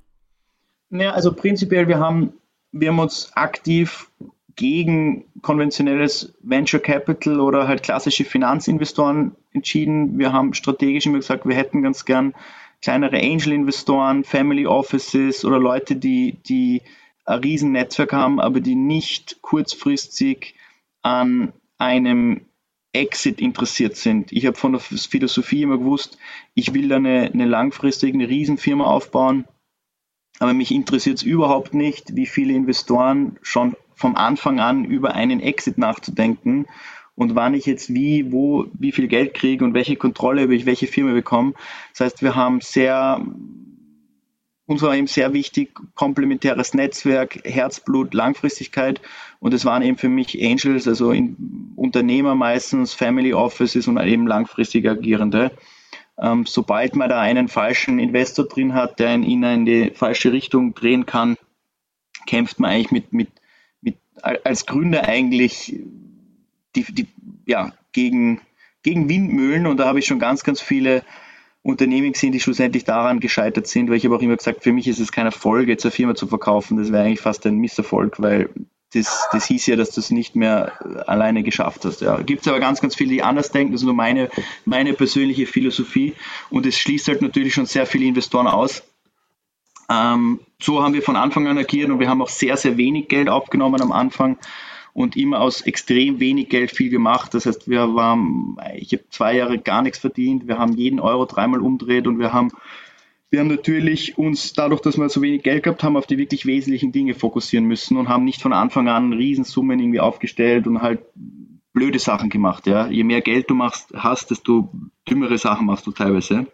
Ja, also prinzipiell, wir haben, wir haben uns aktiv gegen konventionelles Venture Capital oder halt klassische Finanzinvestoren entschieden. Wir haben strategisch immer gesagt, wir hätten ganz gern kleinere Angel-Investoren, Family Offices oder Leute, die, die ein Riesennetzwerk haben, aber die nicht kurzfristig an einem Exit interessiert sind. Ich habe von der Philosophie immer gewusst, ich will da eine, eine langfristige, eine Riesenfirma aufbauen, aber mich interessiert es überhaupt nicht, wie viele Investoren schon vom Anfang an über einen Exit nachzudenken und wann ich jetzt wie, wo, wie viel Geld kriege und welche Kontrolle über welche Firma bekomme. Das heißt, wir haben sehr, uns war eben sehr wichtig, komplementäres Netzwerk, Herzblut, Langfristigkeit und es waren eben für mich Angels, also Unternehmer meistens, Family Offices und eben langfristig agierende. Ähm, sobald man da einen falschen Investor drin hat, der ihn in die falsche Richtung drehen kann, kämpft man eigentlich mit, mit als Gründer eigentlich die, die, ja, gegen, gegen Windmühlen und da habe ich schon ganz, ganz viele Unternehmen gesehen, die schlussendlich daran gescheitert sind, weil ich habe auch immer gesagt, für mich ist es keine Erfolg, jetzt eine Firma zu verkaufen, das wäre eigentlich fast ein Misserfolg, weil das, das hieß ja, dass du es nicht mehr alleine geschafft hast. Ja. Gibt es aber ganz, ganz viele, die anders denken. Das ist nur meine, meine persönliche Philosophie. Und es schließt halt natürlich schon sehr viele Investoren aus. Ähm, so haben wir von Anfang an agiert und wir haben auch sehr, sehr wenig Geld aufgenommen am Anfang und immer aus extrem wenig Geld viel gemacht. Das heißt, wir waren, ich habe zwei Jahre gar nichts verdient. Wir haben jeden Euro dreimal umdreht und wir haben wir haben natürlich uns dadurch, dass wir so wenig Geld gehabt haben, auf die wirklich wesentlichen Dinge fokussieren müssen und haben nicht von Anfang an Riesensummen irgendwie aufgestellt und halt blöde Sachen gemacht. Ja. Je mehr Geld du machst, hast, desto dümmere Sachen machst du teilweise.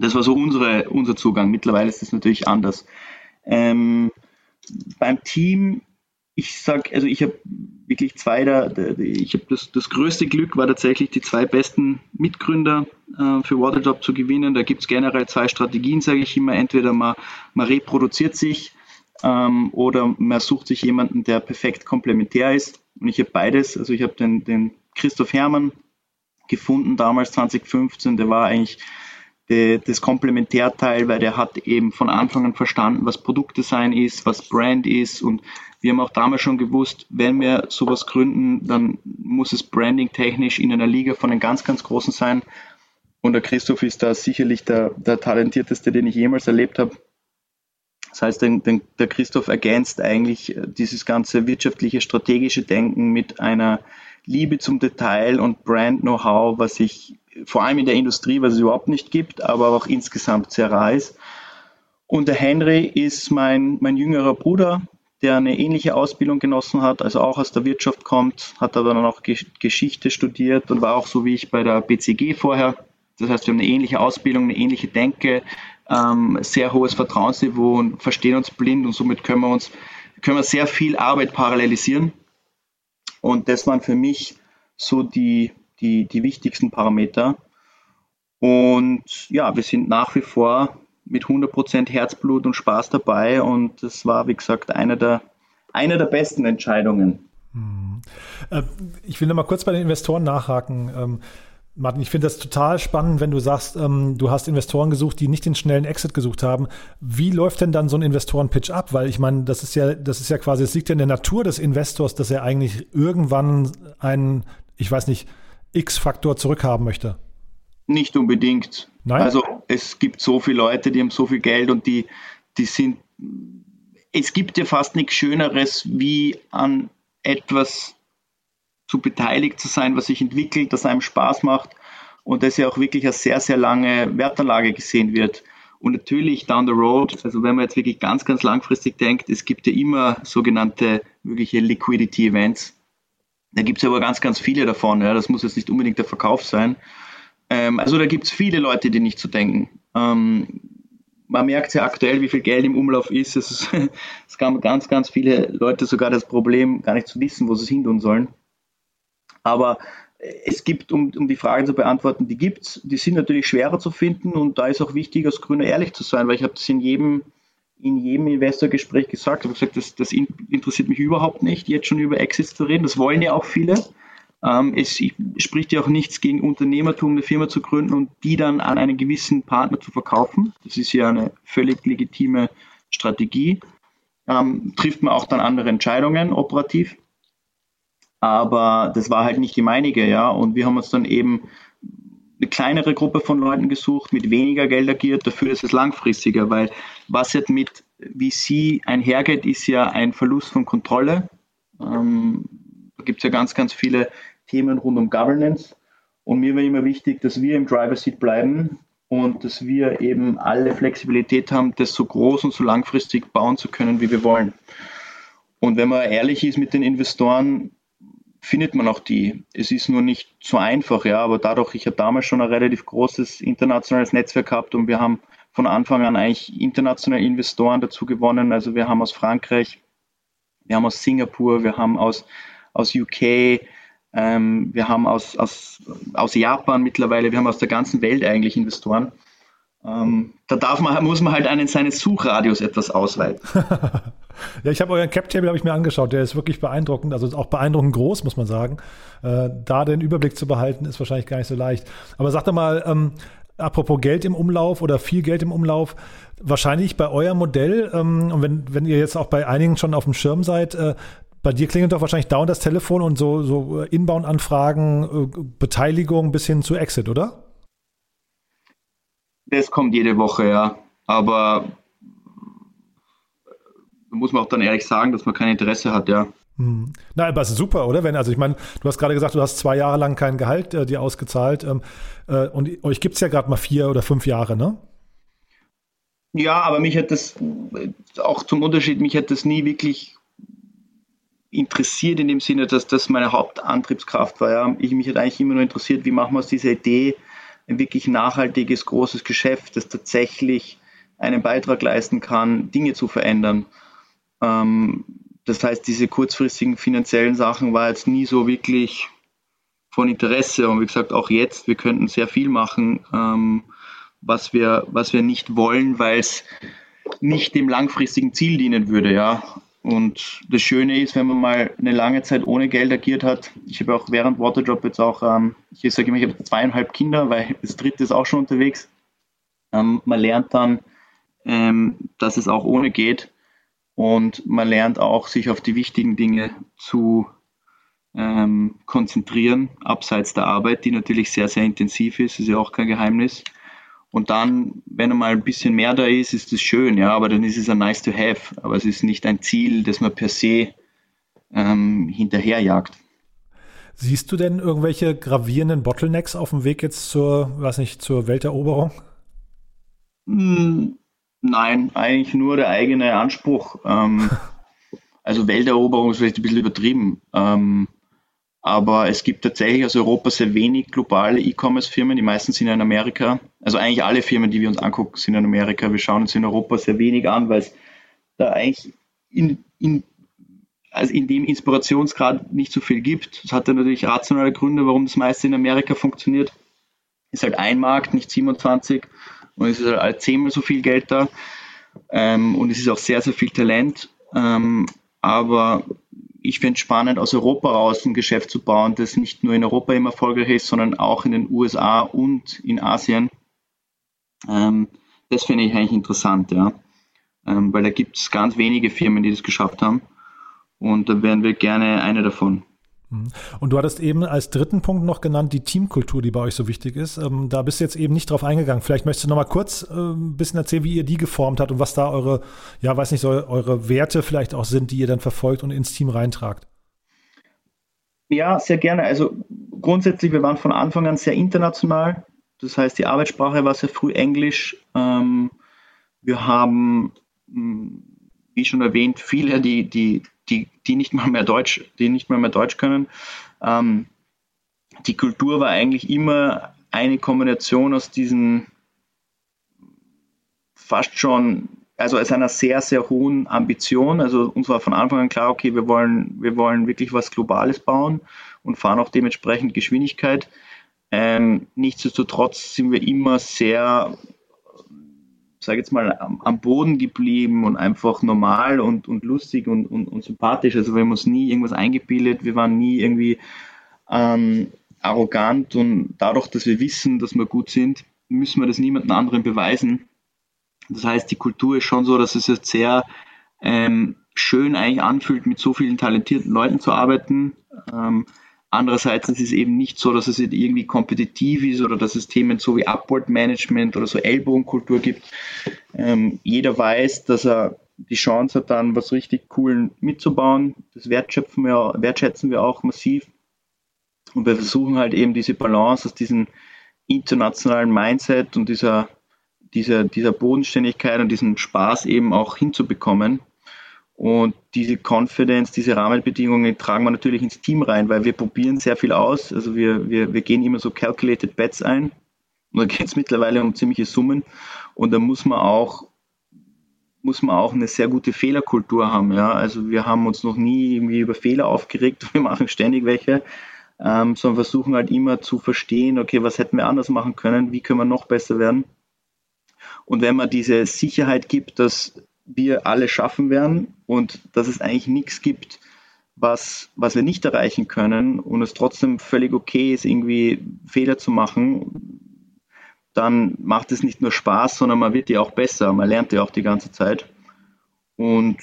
Das war so unsere, unser Zugang. Mittlerweile ist das natürlich anders. Ähm, beim Team ich sag, also ich habe wirklich zwei da, ich habe das, das größte Glück war tatsächlich die zwei besten Mitgründer äh, für Waterjob zu gewinnen. Da gibt es generell zwei Strategien, sage ich immer. Entweder man, man reproduziert sich ähm, oder man sucht sich jemanden, der perfekt komplementär ist. Und ich habe beides. Also ich habe den, den Christoph Hermann gefunden, damals 2015. Der war eigentlich das Komplementärteil, weil der hat eben von Anfang an verstanden, was Produktdesign ist, was Brand ist und wir haben auch damals schon gewusst, wenn wir sowas gründen, dann muss es branding technisch in einer Liga von den ganz, ganz Großen sein. Und der Christoph ist da sicherlich der, der talentierteste, den ich jemals erlebt habe. Das heißt, den, den, der Christoph ergänzt eigentlich dieses ganze wirtschaftliche, strategische Denken mit einer Liebe zum Detail und Brand-Know-how, was ich vor allem in der Industrie, was es überhaupt nicht gibt, aber auch insgesamt sehr ist. Und der Henry ist mein, mein jüngerer Bruder, der eine ähnliche Ausbildung genossen hat, also auch aus der Wirtschaft kommt, hat aber dann auch Geschichte studiert und war auch so wie ich bei der BCG vorher. Das heißt, wir haben eine ähnliche Ausbildung, eine ähnliche Denke, ähm, sehr hohes Vertrauensniveau und verstehen uns blind und somit können wir uns können wir sehr viel Arbeit parallelisieren. Und das waren für mich so die, die, die wichtigsten Parameter. Und ja, wir sind nach wie vor mit 100% Herzblut und Spaß dabei und das war, wie gesagt, eine der, eine der besten Entscheidungen. Hm. Äh, ich will noch mal kurz bei den Investoren nachhaken. Martin, ich finde das total spannend, wenn du sagst, ähm, du hast Investoren gesucht, die nicht den schnellen Exit gesucht haben. Wie läuft denn dann so ein Investoren-Pitch ab? Weil ich meine, das ist ja, das ist ja quasi, es liegt ja in der Natur des Investors, dass er eigentlich irgendwann einen, ich weiß nicht, X-Faktor zurückhaben möchte. Nicht unbedingt. Nein? Also es gibt so viele Leute, die haben so viel Geld und die, die sind. Es gibt ja fast nichts Schöneres, wie an etwas zu beteiligt zu sein, was sich entwickelt, das einem Spaß macht und das ja auch wirklich als sehr, sehr lange Wertanlage gesehen wird. Und natürlich down the road, also wenn man jetzt wirklich ganz, ganz langfristig denkt, es gibt ja immer sogenannte mögliche Liquidity Events. Da gibt es aber ganz, ganz viele davon. Ja. Das muss jetzt nicht unbedingt der Verkauf sein. Ähm, also da gibt es viele Leute, die nicht so denken. Ähm, man merkt ja aktuell, wie viel Geld im Umlauf ist. Es, ist, es haben ganz, ganz viele Leute sogar das Problem, gar nicht zu wissen, wo sie es hin tun sollen. Aber es gibt, um, um die Fragen zu beantworten, die gibt es. Die sind natürlich schwerer zu finden und da ist auch wichtig, als Grüner ehrlich zu sein, weil ich habe das in jedem, in jedem Investorgespräch gesagt. Ich habe gesagt, das, das interessiert mich überhaupt nicht, jetzt schon über Exits zu reden. Das wollen ja auch viele. Ähm, es spricht ja auch nichts gegen Unternehmertum, eine Firma zu gründen und die dann an einen gewissen Partner zu verkaufen. Das ist ja eine völlig legitime Strategie. Ähm, trifft man auch dann andere Entscheidungen operativ. Aber das war halt nicht die meinige, ja. Und wir haben uns dann eben eine kleinere Gruppe von Leuten gesucht, mit weniger Geld agiert, dafür ist es langfristiger, weil was jetzt mit VC einhergeht, ist ja ein Verlust von Kontrolle. Ähm, da gibt es ja ganz, ganz viele Themen rund um Governance. Und mir war immer wichtig, dass wir im Driver Seat bleiben und dass wir eben alle Flexibilität haben, das so groß und so langfristig bauen zu können, wie wir wollen. Und wenn man ehrlich ist mit den Investoren, findet man auch die. Es ist nur nicht so einfach, ja, aber dadurch, ich habe damals schon ein relativ großes internationales Netzwerk gehabt und wir haben von Anfang an eigentlich internationale Investoren dazu gewonnen. Also wir haben aus Frankreich, wir haben aus Singapur, wir haben aus, aus UK, ähm, wir haben aus, aus, aus Japan mittlerweile, wir haben aus der ganzen Welt eigentlich Investoren. Ähm, da darf man, muss man halt einen seines Suchradius etwas ausweiten. ja, ich habe euren Cap-Table habe ich mir angeschaut, der ist wirklich beeindruckend, also auch beeindruckend groß, muss man sagen. Äh, da den Überblick zu behalten, ist wahrscheinlich gar nicht so leicht. Aber sag doch mal, ähm, apropos Geld im Umlauf oder viel Geld im Umlauf, wahrscheinlich bei eurem Modell, ähm, und wenn, wenn ihr jetzt auch bei einigen schon auf dem Schirm seid, äh, bei dir klingelt doch wahrscheinlich dauernd das Telefon und so, so Inbound-Anfragen, äh, Beteiligung bis hin zu Exit, oder? Das kommt jede Woche, ja. Aber da muss man auch dann ehrlich sagen, dass man kein Interesse hat, ja. Hm. Na, aber es ist super, oder? Wenn, also ich meine, du hast gerade gesagt, du hast zwei Jahre lang kein Gehalt äh, dir ausgezahlt ähm, äh, und euch gibt es ja gerade mal vier oder fünf Jahre, ne? Ja, aber mich hat das, auch zum Unterschied, mich hat das nie wirklich interessiert in dem Sinne, dass das meine Hauptantriebskraft war. Ja. Ich, mich hat eigentlich immer nur interessiert, wie machen wir aus dieser Idee ein wirklich nachhaltiges, großes Geschäft, das tatsächlich einen Beitrag leisten kann, Dinge zu verändern. Ähm, das heißt, diese kurzfristigen finanziellen Sachen war jetzt nie so wirklich von Interesse. Und wie gesagt, auch jetzt, wir könnten sehr viel machen, ähm, was, wir, was wir nicht wollen, weil es nicht dem langfristigen Ziel dienen würde. Ja. Und das Schöne ist, wenn man mal eine lange Zeit ohne Geld agiert hat, ich habe auch während Waterdrop jetzt auch, ähm, ich sage immer, ich habe zweieinhalb Kinder, weil das dritte ist auch schon unterwegs. Ähm, man lernt dann, ähm, dass es auch ohne geht und man lernt auch, sich auf die wichtigen Dinge zu ähm, konzentrieren, abseits der Arbeit, die natürlich sehr, sehr intensiv ist, ist ja auch kein Geheimnis. Und dann, wenn einmal ein bisschen mehr da ist, ist es schön, ja, aber dann ist es ein nice to have. Aber es ist nicht ein Ziel, das man per se ähm, hinterherjagt. Siehst du denn irgendwelche gravierenden Bottlenecks auf dem Weg jetzt zur, was nicht, zur Welteroberung? Hm, nein, eigentlich nur der eigene Anspruch. Ähm, also Welteroberung ist vielleicht ein bisschen übertrieben. Ähm, aber es gibt tatsächlich aus Europa sehr wenig globale E-Commerce-Firmen. Die meisten sind in Amerika. Also eigentlich alle Firmen, die wir uns angucken, sind in Amerika. Wir schauen uns in Europa sehr wenig an, weil es da eigentlich in, in, also in dem Inspirationsgrad nicht so viel gibt. Das hat ja natürlich rationale Gründe, warum das meiste in Amerika funktioniert. Ist halt ein Markt, nicht 27. Und es ist halt zehnmal so viel Geld da. Ähm, und es ist auch sehr, sehr viel Talent. Ähm, aber ich finde es spannend, aus Europa raus ein Geschäft zu bauen, das nicht nur in Europa immer erfolgreich ist, sondern auch in den USA und in Asien. Ähm, das finde ich eigentlich interessant, ja. Ähm, weil da gibt es ganz wenige Firmen, die das geschafft haben. Und da wären wir gerne eine davon. Mhm. Und du hattest eben als dritten Punkt noch genannt die Teamkultur, die bei euch so wichtig ist. Ähm, da bist du jetzt eben nicht drauf eingegangen. Vielleicht möchtest du noch mal kurz äh, ein bisschen erzählen, wie ihr die geformt habt und was da eure, ja, weiß nicht, so eure Werte vielleicht auch sind, die ihr dann verfolgt und ins Team reintragt. Ja, sehr gerne. Also grundsätzlich, wir waren von Anfang an sehr international. Das heißt, die Arbeitssprache war sehr früh Englisch. Ähm, wir haben, hm, wie schon erwähnt, viele, die, die die, die nicht mal mehr Deutsch, die nicht mal mehr Deutsch können. Ähm, die Kultur war eigentlich immer eine Kombination aus diesen fast schon, also aus einer sehr, sehr hohen Ambition. Also uns war von Anfang an klar, okay, wir wollen, wir wollen wirklich was Globales bauen und fahren auch dementsprechend Geschwindigkeit. Ähm, nichtsdestotrotz sind wir immer sehr sage jetzt mal, am, am, Boden geblieben und einfach normal und, und lustig und, und, und sympathisch. Also wir haben uns nie irgendwas eingebildet, wir waren nie irgendwie ähm, arrogant und dadurch, dass wir wissen, dass wir gut sind, müssen wir das niemandem anderen beweisen. Das heißt, die Kultur ist schon so, dass es jetzt sehr ähm, schön eigentlich anfühlt, mit so vielen talentierten Leuten zu arbeiten. Ähm, Andererseits ist es eben nicht so, dass es irgendwie kompetitiv ist oder dass es Themen so wie Upward Management oder so Ellbogenkultur gibt. Ähm, jeder weiß, dass er die Chance hat, dann was richtig Coolen mitzubauen. Das wertschöpfen wir, wertschätzen wir auch massiv. Und wir versuchen halt eben diese Balance aus diesem internationalen Mindset und dieser, dieser, dieser Bodenständigkeit und diesem Spaß eben auch hinzubekommen. Und diese Confidence, diese Rahmenbedingungen tragen wir natürlich ins Team rein, weil wir probieren sehr viel aus. Also wir, wir, wir gehen immer so calculated bets ein. Und da geht es mittlerweile um ziemliche Summen. Und da muss man auch muss man auch eine sehr gute Fehlerkultur haben. Ja? Also wir haben uns noch nie irgendwie über Fehler aufgeregt, wir machen ständig welche, ähm, sondern versuchen halt immer zu verstehen, okay, was hätten wir anders machen können, wie können wir noch besser werden. Und wenn man diese Sicherheit gibt, dass wir alle schaffen werden und dass es eigentlich nichts gibt, was, was wir nicht erreichen können und es trotzdem völlig okay ist, irgendwie Fehler zu machen, dann macht es nicht nur Spaß, sondern man wird ja auch besser. Man lernt ja auch die ganze Zeit. Und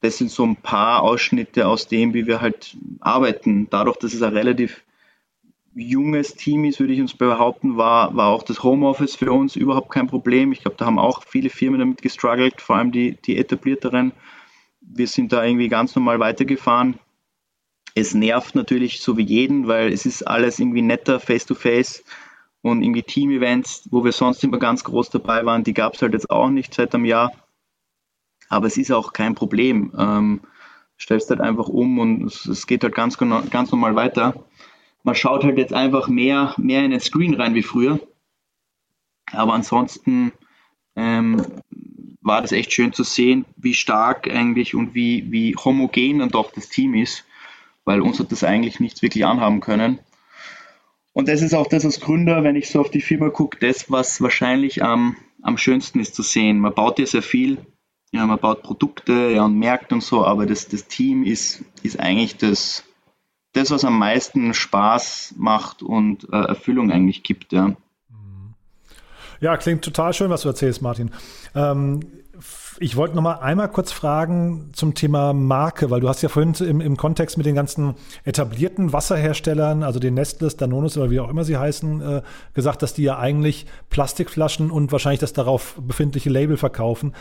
das sind so ein paar Ausschnitte aus dem, wie wir halt arbeiten. Dadurch, dass es ein relativ junges Team ist, würde ich uns behaupten, war, war auch das Homeoffice für uns überhaupt kein Problem. Ich glaube, da haben auch viele Firmen damit gestruggelt, vor allem die, die etablierteren. Wir sind da irgendwie ganz normal weitergefahren. Es nervt natürlich so wie jeden, weil es ist alles irgendwie netter face-to-face -face und irgendwie Team-Events, wo wir sonst immer ganz groß dabei waren, die gab es halt jetzt auch nicht seit einem Jahr. Aber es ist auch kein Problem. Ähm, stellst halt einfach um und es, es geht halt ganz, ganz normal weiter man schaut halt jetzt einfach mehr, mehr in den Screen rein wie früher. Aber ansonsten ähm, war das echt schön zu sehen, wie stark eigentlich und wie, wie homogen dann doch das Team ist, weil uns hat das eigentlich nichts wirklich anhaben können. Und das ist auch das als Gründer, wenn ich so auf die Firma gucke, das, was wahrscheinlich am, am schönsten ist zu sehen. Man baut ja sehr viel, ja, man baut Produkte ja, und Märkte und so, aber das, das Team ist, ist eigentlich das, das, was am meisten Spaß macht und äh, Erfüllung eigentlich gibt, ja. Ja, klingt total schön, was du erzählst, Martin. Ähm, ich wollte noch mal einmal kurz fragen zum Thema Marke, weil du hast ja vorhin im, im Kontext mit den ganzen etablierten Wasserherstellern, also den Nestles, Danonis oder wie auch immer sie heißen, äh, gesagt, dass die ja eigentlich Plastikflaschen und wahrscheinlich das darauf befindliche Label verkaufen.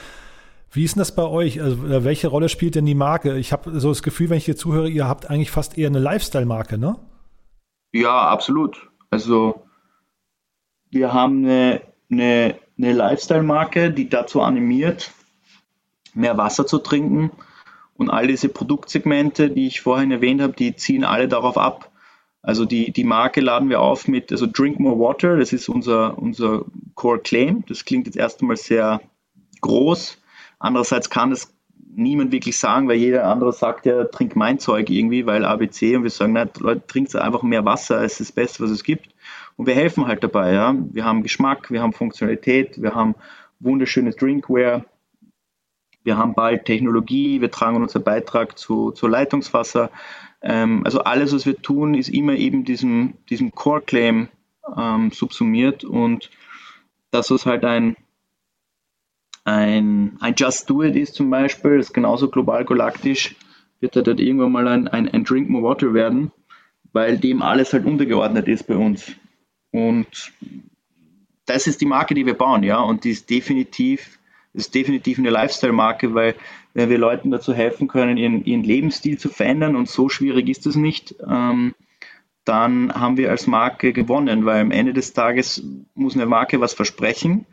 Wie ist denn das bei euch? Also, äh, welche Rolle spielt denn die Marke? Ich habe so das Gefühl, wenn ich hier zuhöre, ihr habt eigentlich fast eher eine Lifestyle-Marke, ne? Ja, absolut. Also wir haben eine, eine, eine Lifestyle-Marke, die dazu animiert, mehr Wasser zu trinken. Und all diese Produktsegmente, die ich vorhin erwähnt habe, die ziehen alle darauf ab. Also die, die Marke laden wir auf mit, also Drink More Water, das ist unser, unser Core Claim. Das klingt jetzt erst einmal sehr groß, Andererseits kann es niemand wirklich sagen, weil jeder andere sagt ja, trink mein Zeug irgendwie, weil ABC und wir sagen, nein, Leute, trinkt einfach mehr Wasser, es ist das Beste, was es gibt. Und wir helfen halt dabei, ja. Wir haben Geschmack, wir haben Funktionalität, wir haben wunderschönes Drinkware, wir haben bald Technologie, wir tragen unseren Beitrag zu, zu Leitungswasser. Ähm, also alles, was wir tun, ist immer eben diesem, diesem Core-Claim ähm, subsumiert und das ist halt ein, ein, ein Just Do It ist zum Beispiel, ist genauso global galaktisch, wird halt, halt irgendwann mal ein, ein, ein Drink More Water werden, weil dem alles halt untergeordnet ist bei uns. Und das ist die Marke, die wir bauen, ja, und die ist definitiv, ist definitiv eine Lifestyle-Marke, weil wenn wir Leuten dazu helfen können, ihren, ihren Lebensstil zu verändern, und so schwierig ist es nicht, ähm, dann haben wir als Marke gewonnen, weil am Ende des Tages muss eine Marke was versprechen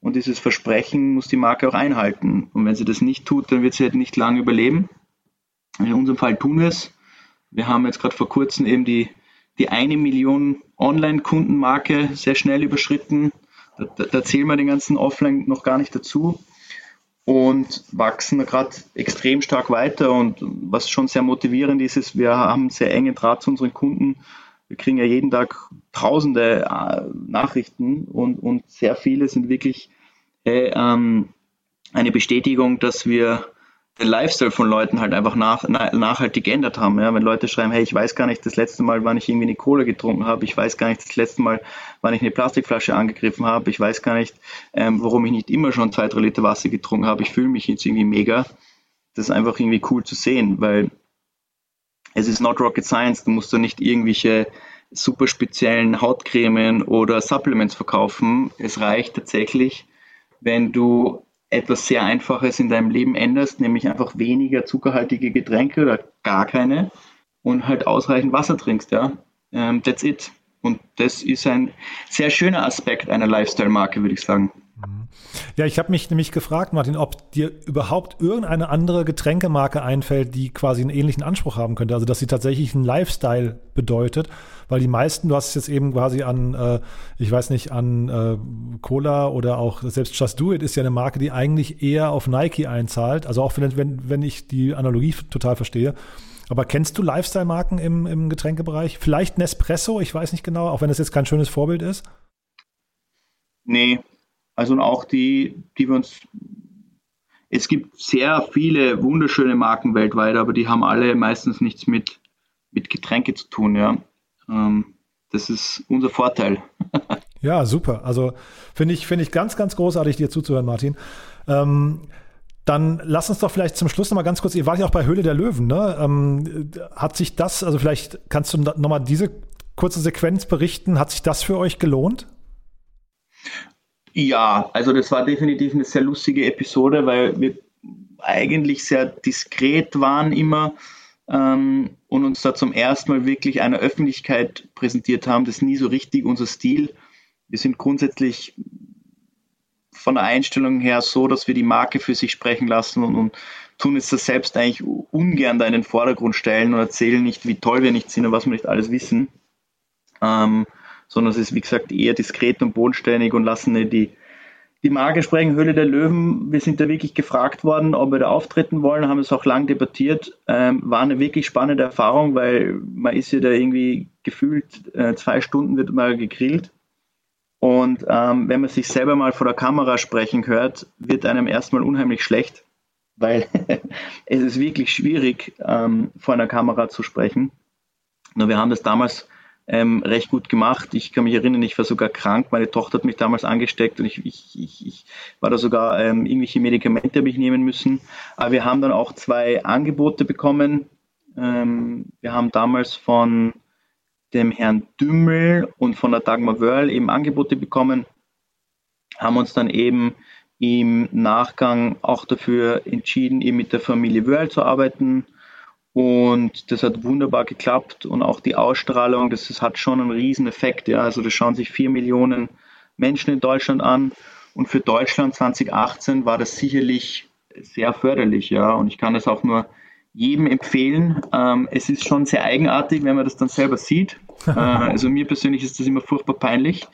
und dieses Versprechen muss die Marke auch einhalten. Und wenn sie das nicht tut, dann wird sie halt nicht lange überleben. In unserem Fall tun wir es. Wir haben jetzt gerade vor kurzem eben die, die eine Million Online-Kundenmarke sehr schnell überschritten. Da, da, da zählen wir den ganzen Offline noch gar nicht dazu und wachsen gerade extrem stark weiter. Und was schon sehr motivierend ist, ist, wir haben sehr enge Draht zu unseren Kunden wir kriegen ja jeden Tag tausende äh, Nachrichten und, und sehr viele sind wirklich äh, ähm, eine Bestätigung, dass wir den Lifestyle von Leuten halt einfach nach, na, nachhaltig geändert haben. Ja? Wenn Leute schreiben, hey, ich weiß gar nicht das letzte Mal, wann ich irgendwie eine Cola getrunken habe, ich weiß gar nicht das letzte Mal, wann ich eine Plastikflasche angegriffen habe, ich weiß gar nicht, ähm, warum ich nicht immer schon zwei, drei Liter Wasser getrunken habe, ich fühle mich jetzt irgendwie mega. Das ist einfach irgendwie cool zu sehen, weil es ist not rocket science, du musst da nicht irgendwelche super speziellen Hautcremen oder Supplements verkaufen. Es reicht tatsächlich, wenn du etwas sehr Einfaches in deinem Leben änderst, nämlich einfach weniger zuckerhaltige Getränke oder gar keine und halt ausreichend Wasser trinkst, ja. Um, that's it. Und das ist ein sehr schöner Aspekt einer Lifestyle-Marke, würde ich sagen. Ja, ich habe mich nämlich gefragt, Martin, ob dir überhaupt irgendeine andere Getränkemarke einfällt, die quasi einen ähnlichen Anspruch haben könnte. Also, dass sie tatsächlich einen Lifestyle bedeutet. Weil die meisten, du hast es jetzt eben quasi an, äh, ich weiß nicht, an äh, Cola oder auch selbst Just Do It ist ja eine Marke, die eigentlich eher auf Nike einzahlt. Also auch wenn, wenn, wenn ich die Analogie total verstehe. Aber kennst du Lifestyle-Marken im, im Getränkebereich? Vielleicht Nespresso, ich weiß nicht genau, auch wenn das jetzt kein schönes Vorbild ist. Nee, Also auch die, die wir uns es gibt sehr viele wunderschöne Marken weltweit, aber die haben alle meistens nichts mit, mit Getränke zu tun, ja. Ähm, das ist unser Vorteil. ja, super. Also finde ich, finde ich ganz, ganz großartig, dir zuzuhören, Martin. Ähm, dann lass uns doch vielleicht zum Schluss noch mal ganz kurz, ihr wart ja auch bei Höhle der Löwen, ne? Ähm, hat sich das, also vielleicht kannst du noch mal diese kurze Sequenz berichten, hat sich das für euch gelohnt? Ja, also das war definitiv eine sehr lustige Episode, weil wir eigentlich sehr diskret waren immer ähm, und uns da zum ersten Mal wirklich einer Öffentlichkeit präsentiert haben. Das ist nie so richtig unser Stil. Wir sind grundsätzlich von der Einstellung her so, dass wir die Marke für sich sprechen lassen und, und tun es das selbst eigentlich ungern da in den Vordergrund stellen und erzählen nicht, wie toll wir nicht sind und was wir nicht alles wissen. Ähm, sondern es ist, wie gesagt, eher diskret und bodenständig und lassen die, die Marke sprechen, Höhle der Löwen. Wir sind da wirklich gefragt worden, ob wir da auftreten wollen, haben es auch lang debattiert. Ähm, war eine wirklich spannende Erfahrung, weil man ist ja da irgendwie gefühlt äh, zwei Stunden wird mal gegrillt. Und ähm, wenn man sich selber mal vor der Kamera sprechen hört, wird einem erstmal unheimlich schlecht, weil es ist wirklich schwierig, ähm, vor einer Kamera zu sprechen. Nur wir haben das damals ähm, recht gut gemacht. Ich kann mich erinnern, ich war sogar krank. Meine Tochter hat mich damals angesteckt und ich, ich, ich, ich war da sogar ähm, irgendwelche Medikamente habe ich nehmen müssen. Aber wir haben dann auch zwei Angebote bekommen. Ähm, wir haben damals von dem Herrn Dümmel und von der Dagmar Wörl eben Angebote bekommen, haben uns dann eben im Nachgang auch dafür entschieden, eben mit der Familie Wörl zu arbeiten und das hat wunderbar geklappt und auch die Ausstrahlung, das, das hat schon einen riesen Effekt. Ja. Also das schauen sich vier Millionen Menschen in Deutschland an und für Deutschland 2018 war das sicherlich sehr förderlich. Ja. Und ich kann das auch nur jedem empfehlen. Ähm, es ist schon sehr eigenartig, wenn man das dann selber sieht. Äh, also mir persönlich ist das immer furchtbar peinlich.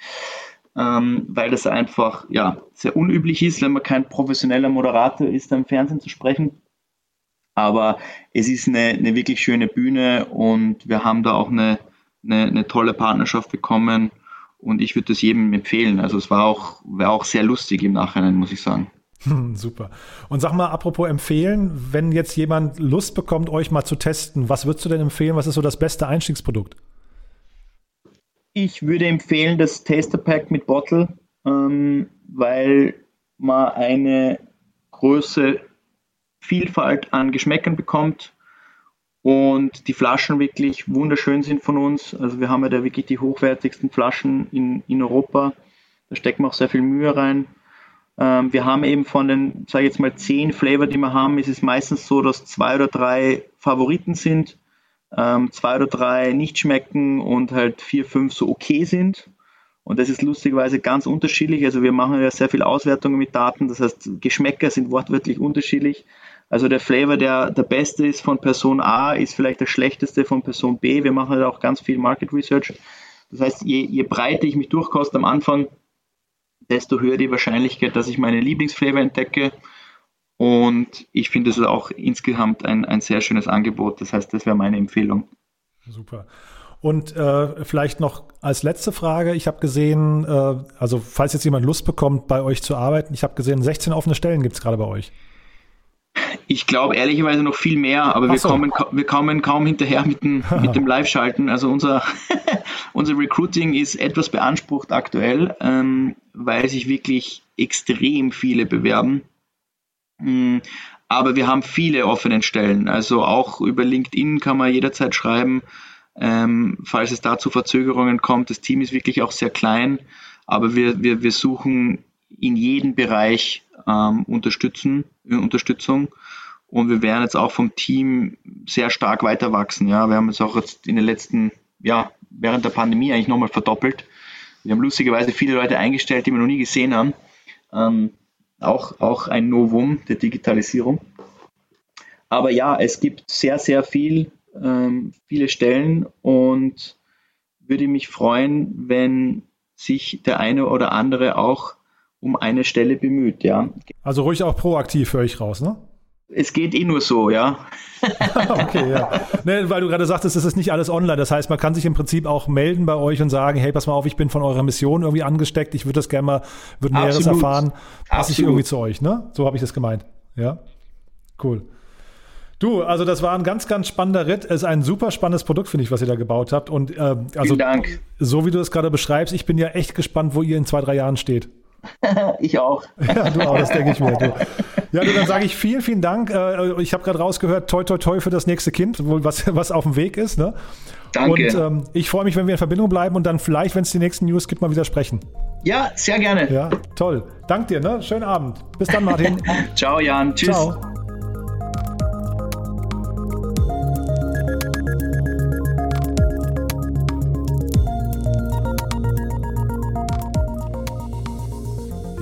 Ähm, weil das einfach ja, sehr unüblich ist, wenn man kein professioneller Moderator ist, im Fernsehen zu sprechen. Aber es ist eine, eine wirklich schöne Bühne und wir haben da auch eine, eine, eine tolle Partnerschaft bekommen und ich würde das jedem empfehlen. Also es war auch, war auch sehr lustig im Nachhinein, muss ich sagen. Super. Und sag mal, apropos empfehlen, wenn jetzt jemand Lust bekommt, euch mal zu testen, was würdest du denn empfehlen? Was ist so das beste Einstiegsprodukt? Ich würde empfehlen das Taster Pack mit Bottle, ähm, weil man eine Größe Vielfalt an Geschmäckern bekommt und die Flaschen wirklich wunderschön sind von uns. Also wir haben ja da wirklich die hochwertigsten Flaschen in, in Europa. Da stecken wir auch sehr viel Mühe rein. Ähm, wir haben eben von den, sage ich jetzt mal, zehn Flavor, die wir haben, ist es meistens so, dass zwei oder drei Favoriten sind, ähm, zwei oder drei nicht schmecken und halt vier, fünf so okay sind. Und das ist lustigerweise ganz unterschiedlich. Also wir machen ja sehr viel Auswertungen mit Daten. Das heißt, Geschmäcker sind wortwörtlich unterschiedlich. Also der Flavor, der der beste ist von Person A, ist vielleicht der schlechteste von Person B. Wir machen halt auch ganz viel Market Research. Das heißt, je, je breiter ich mich durchkoste am Anfang, desto höher die Wahrscheinlichkeit, dass ich meine Lieblingsflavor entdecke. Und ich finde es auch insgesamt ein, ein sehr schönes Angebot. Das heißt, das wäre meine Empfehlung. Super. Und äh, vielleicht noch als letzte Frage, ich habe gesehen, äh, also falls jetzt jemand Lust bekommt, bei euch zu arbeiten, ich habe gesehen, 16 offene Stellen gibt es gerade bei euch. Ich glaube ehrlicherweise noch viel mehr, aber wir, so. kommen, wir kommen kaum hinterher mit dem, mit dem Live-Schalten. Also unser, unser Recruiting ist etwas beansprucht aktuell, ähm, weil sich wirklich extrem viele bewerben. Mhm. Aber wir haben viele offene Stellen. Also auch über LinkedIn kann man jederzeit schreiben, ähm, falls es da zu Verzögerungen kommt. Das Team ist wirklich auch sehr klein, aber wir, wir, wir suchen in jedem Bereich ähm, unterstützen, äh, Unterstützung. Und wir werden jetzt auch vom Team sehr stark weiter wachsen. Ja, wir haben es auch jetzt in den letzten, ja, während der Pandemie eigentlich nochmal verdoppelt. Wir haben lustigerweise viele Leute eingestellt, die wir noch nie gesehen haben. Ähm, auch, auch ein Novum der Digitalisierung. Aber ja, es gibt sehr, sehr viel, ähm, viele Stellen und würde mich freuen, wenn sich der eine oder andere auch um eine Stelle bemüht, ja. Also ruhig auch proaktiv für euch raus, ne? es geht eh nur so, ja. okay, ja. Ne, weil du gerade sagtest, es ist nicht alles online. Das heißt, man kann sich im Prinzip auch melden bei euch und sagen, hey, pass mal auf, ich bin von eurer Mission irgendwie angesteckt, ich würde das gerne mal, würde Näheres Absolut. erfahren. Passe ich irgendwie zu euch, ne? So habe ich das gemeint. Ja. Cool. Du, also das war ein ganz, ganz spannender Ritt. Es ist ein super spannendes Produkt, finde ich, was ihr da gebaut habt. Und äh, also, so wie du es gerade beschreibst, ich bin ja echt gespannt, wo ihr in zwei, drei Jahren steht. ich auch. Ja, du auch, das denke ich mir. Du. Ja, du, dann sage ich vielen, vielen Dank. Äh, ich habe gerade rausgehört, toi, toi, toi für das nächste Kind, was, was auf dem Weg ist. Ne? Danke. Und ähm, ich freue mich, wenn wir in Verbindung bleiben und dann vielleicht, wenn es die nächsten News gibt, mal wieder sprechen. Ja, sehr gerne. Ja, toll. Dank dir, ne? Schönen Abend. Bis dann, Martin. Ciao, Jan. Tschüss. Ciao.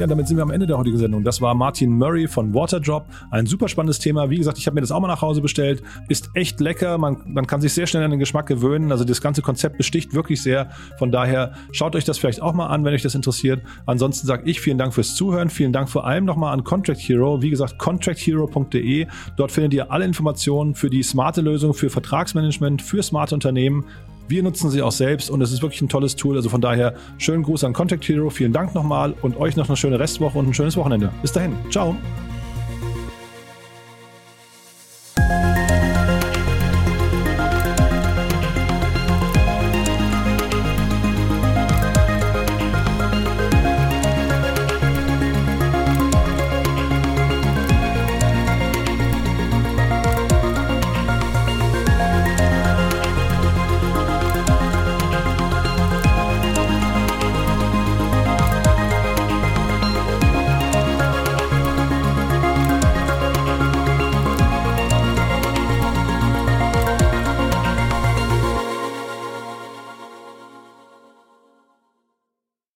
Ja, damit sind wir am Ende der heutigen Sendung. Das war Martin Murray von Waterdrop. Ein super spannendes Thema. Wie gesagt, ich habe mir das auch mal nach Hause bestellt. Ist echt lecker. Man, man kann sich sehr schnell an den Geschmack gewöhnen. Also das ganze Konzept besticht wirklich sehr. Von daher schaut euch das vielleicht auch mal an, wenn euch das interessiert. Ansonsten sage ich vielen Dank fürs Zuhören. Vielen Dank vor allem nochmal an Contract Hero. Wie gesagt, contracthero.de. Dort findet ihr alle Informationen für die smarte Lösung, für Vertragsmanagement, für smarte Unternehmen. Wir nutzen sie auch selbst und es ist wirklich ein tolles Tool. Also von daher schönen Gruß an Contact Hero. Vielen Dank nochmal und euch noch eine schöne Restwoche und ein schönes Wochenende. Bis dahin. Ciao.